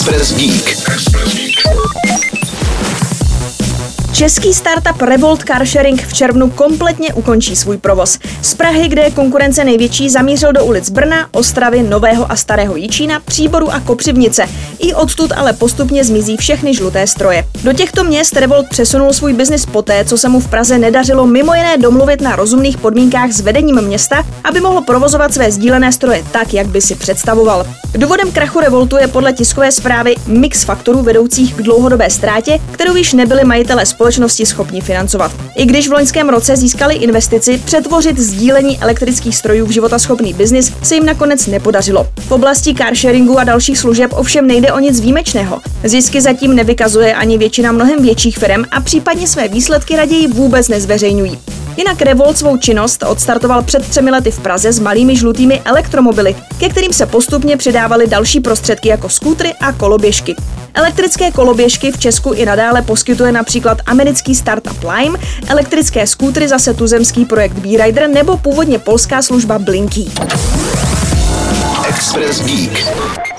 Express Geek. Český startup Revolt Car Sharing v červnu kompletně ukončí svůj provoz. Z Prahy, kde je konkurence největší, zamířil do ulic Brna, Ostravy, Nového a Starého Jíčína, Příboru a Kopřivnice. I odtud ale postupně zmizí všechny žluté stroje. Do těchto měst Revolt přesunul svůj biznis poté, co se mu v Praze nedařilo mimo jiné domluvit na rozumných podmínkách s vedením města, aby mohl provozovat své sdílené stroje tak, jak by si představoval. Důvodem krachu Revoltu je podle tiskové zprávy mix faktorů vedoucích k dlouhodobé ztrátě, kterou již nebyli majitele společnosti schopni financovat. I když v loňském roce získali investici, přetvořit sdílení elektrických strojů v životaschopný biznis se jim nakonec nepodařilo. V oblasti carsharingu a dalších služeb ovšem nejde o nic výjimečného. Zisky zatím nevykazuje ani většina mnohem větších firm a případně své výsledky raději vůbec nezveřejňují. Jinak Revolt svou činnost odstartoval před třemi lety v Praze s malými žlutými elektromobily, ke kterým se postupně přidávaly další prostředky jako skútry a koloběžky. Elektrické koloběžky v Česku i nadále poskytuje například americký startup Lime, elektrické skútry zase tuzemský projekt B-Rider nebo původně polská služba Blinky. Express Geek.